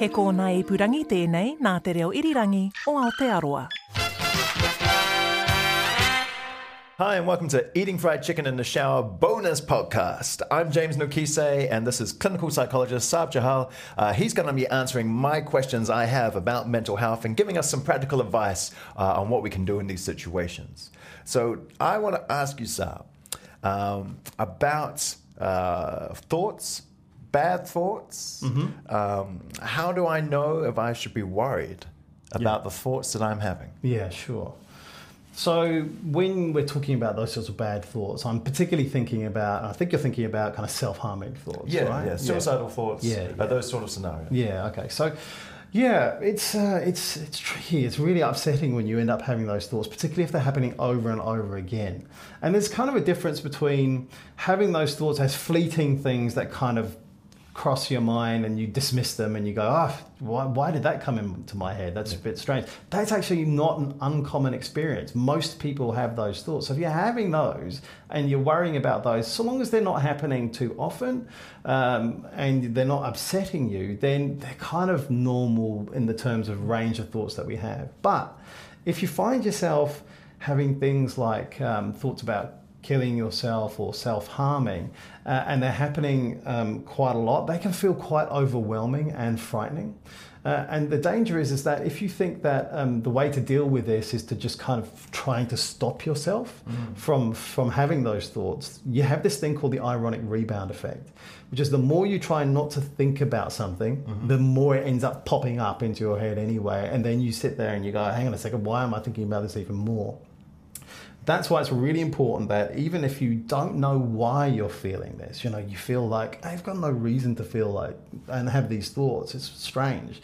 He kōna ipurangi tēnei nā te reo irirangi o Aotearoa. Hi, and welcome to Eating Fried Chicken in the Shower bonus podcast. I'm James Nokise, and this is clinical psychologist Sarb Johal. Uh, he's going to be answering my questions I have about mental health and giving us some practical advice uh, on what we can do in these situations. So, I want to ask you, Sarb, um, about uh, thoughts, bad thoughts. Um, how do I know if I should be worried about the thoughts that I'm having? Yeah, sure. So when we're talking about those sorts of bad thoughts, I'm particularly thinking about. I think you're thinking about kind of self-harming thoughts, Yeah, right? yeah, suicidal thoughts, Yeah, uh, yeah. those sort of scenarios. Yeah. Okay. So, yeah, it's uh, it's it's tricky. It's really upsetting when you end up having those thoughts, particularly if they're happening over and over again. And there's kind of a difference between having those thoughts as fleeting things that kind of cross your mind and you dismiss them and you go, oh, why, why did that come into my head? That's a bit strange. That's actually not an uncommon experience. Most people have those thoughts. So if you're having those and you're worrying about those, so long as they're not happening too often um, and they're not upsetting you, then they're kind of normal in the terms of range of thoughts that we have. But if you find yourself having things like um, thoughts about killing yourself or self harming, uh, and they're happening um, quite a lot, they can feel quite overwhelming and frightening. Uh, and the danger is, is that if you think that um, the way to deal with this is to just kind of trying to stop yourself from from having those thoughts, you have this thing called the ironic rebound effect, which is the more you try not to think about something, the more it ends up popping up into your head anyway. And then you sit there and you go, "Hang on a second, why am I thinking about this even more?" That's why it's really important that even if you don't know why you're feeling this, you know, you feel like I've got no reason to feel like and have these thoughts. It's strange.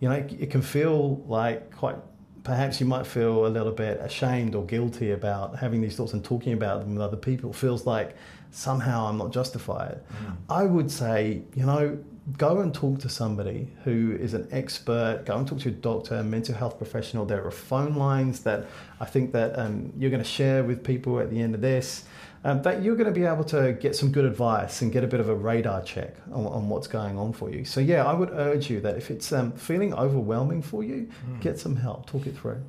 You know, it, it can feel like quite perhaps you might feel a little bit ashamed or guilty about having these thoughts and talking about them with other people. It feels like somehow I'm not justified. Mm. I would say, you know, go and talk to somebody who is an expert. Go and talk to a doctor, a mental health professional. There are phone lines that I think that um, you're going to share with people at the end of this. Um, that you're going to be able to get some good advice and get a bit of a radar check on, on what's going on for you. So yeah, I would urge you that if it's um, feeling overwhelming for you, get some help, talk it through.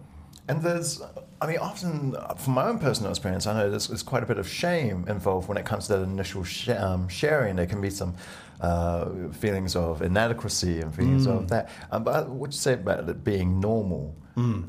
And there's, I mean, often from my own personal experience, I know there's, there's quite a bit of shame involved when it comes to that initial sh- um, sharing. There can be some uh, feelings of inadequacy and feelings of that. Um, but what you say about it being normal?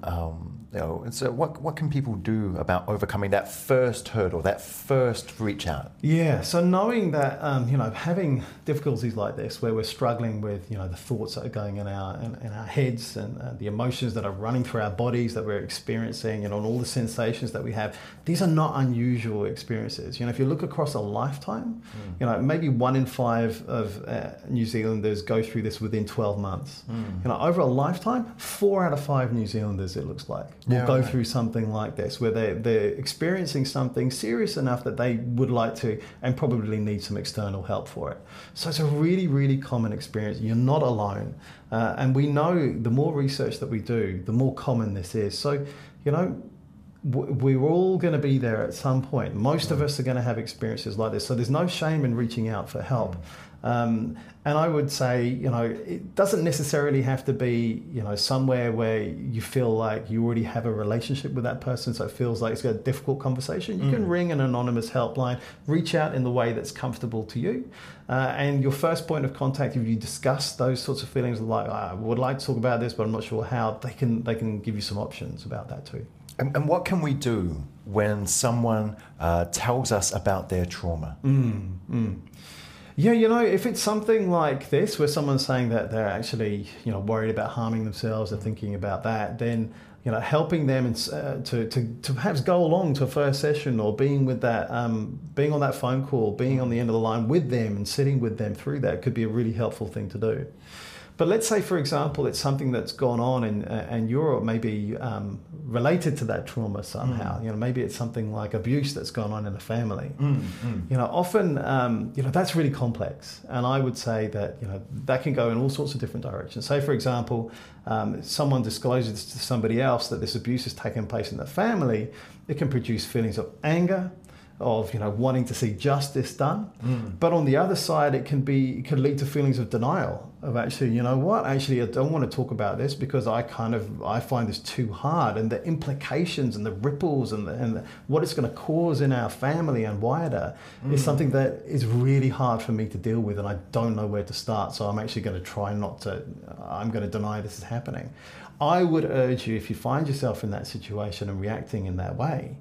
Um, you know, and so what, what can people do about overcoming that first hurdle, that first reach out? Yeah, so knowing that um, you know having difficulties like this, where we're struggling with you know the thoughts that are going in our in, in our heads and uh, the emotions that are running through our bodies that we're experiencing, and all the sensations that we have, these are not unusual experiences. You know, if you look across a lifetime, you know maybe one in five of uh, New Zealanders go through this within 12 months. You know, over a lifetime, four out of five New Zealanders, it looks like, will Yeah, go right. through something like this, where they, they're experiencing something serious enough that they would like to and probably need some external help for it. So it's a really, really common experience. You're not alone. Uh, and we know the more research that we do, the more common this is. So, you know, we're all going to be there at some point. Most of us are going to have experiences like this. So there's no shame in reaching out for help. Um, and I would say, you know, it doesn't necessarily have to be, you know, somewhere where you feel like you already have a relationship with that person, so it feels like it's a difficult conversation. You can ring an anonymous helpline, reach out in the way that's comfortable to you, uh, and your first point of contact, if you discuss those sorts of feelings, like "Ah, I would like to talk about this, but I'm not sure how, they can they can give you some options about that too. And, and what can we do when someone uh, tells us about their trauma? Yeah, you know, if it's something like this, where someone's saying that they're actually, you know, worried about harming themselves, they're thinking about that, then you know, helping them and, uh, to, to, to perhaps go along to a first session or being with that, um, being on that phone call, being on the end of the line with them and sitting with them through that could be a really helpful thing to do. But let's say, for example, it's something that's gone on and, uh, and you're maybe um, related to that trauma somehow. Mm. You know, maybe it's something like abuse that's gone on in the family. Mm, mm. You know, often, um, you know, that's really complex. And I would say that, you know, that can go in all sorts of different directions. Say, for example, um, someone discloses to somebody else that this abuse has taken place in the family, it can produce feelings of anger, of you know wanting to see justice done. Mm. But on the other side, it can be it can lead to feelings of denial of actually you know what actually I don't want to talk about this because I kind of I find this too hard and the implications and the ripples and the, and the, what it's going to cause in our family and wider mm. is something that is really hard for me to deal with and I don't know where to start. So I'm actually going to try not to. I'm going to deny this is happening. I would urge you if you find yourself in that situation and reacting in that way,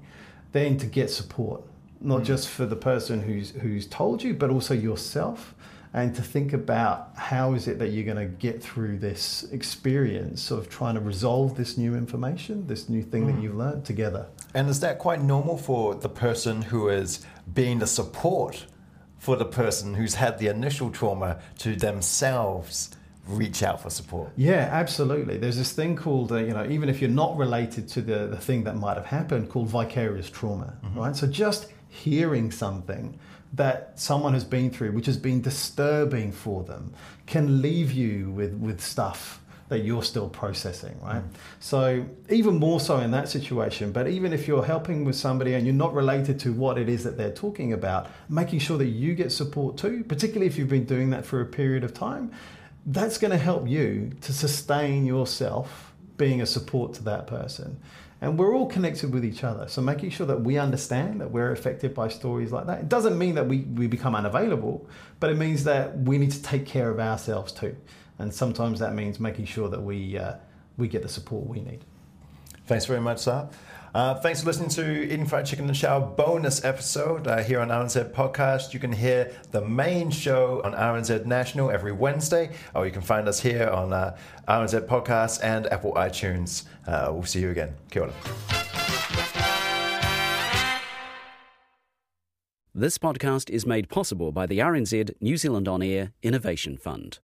then to get support not mm. just for the person who's who's told you, but also yourself, and to think about how is it that you're going to get through this experience of trying to resolve this new information, this new thing mm. that you've learned together. And is that quite normal for the person who is being the support for the person who's had the initial trauma to themselves? reach out for support. Yeah, absolutely. There's this thing called, uh, you know, even if you're not related to the, the thing that might have happened, called vicarious trauma, mm-hmm. right? So just hearing something that someone has been through, which has been disturbing for them, can leave you with, with stuff that you're still processing, right? Mm. So, even more so in that situation, but even if you're helping with somebody and you're not related to what it is that they're talking about, making sure that you get support too, particularly if you've been doing that for a period of time, that's going to help you to sustain yourself being a support to that person. And we're all connected with each other. So making sure that we understand that we're affected by stories like that. It doesn't mean that we, we become unavailable, but it means that we need to take care of ourselves too. And sometimes that means making sure that we, uh, we get the support we need. Thanks very much, sir. Uh, thanks for listening to Eating Fried Chicken in the Shower bonus episode uh, here on RNZ Podcast. You can hear the main show on RNZ National every Wednesday, or you can find us here on uh, RNZ Podcast and Apple iTunes. Uh, we'll see you again. Kia ora. This podcast is made possible by the RNZ New Zealand On Air Innovation Fund.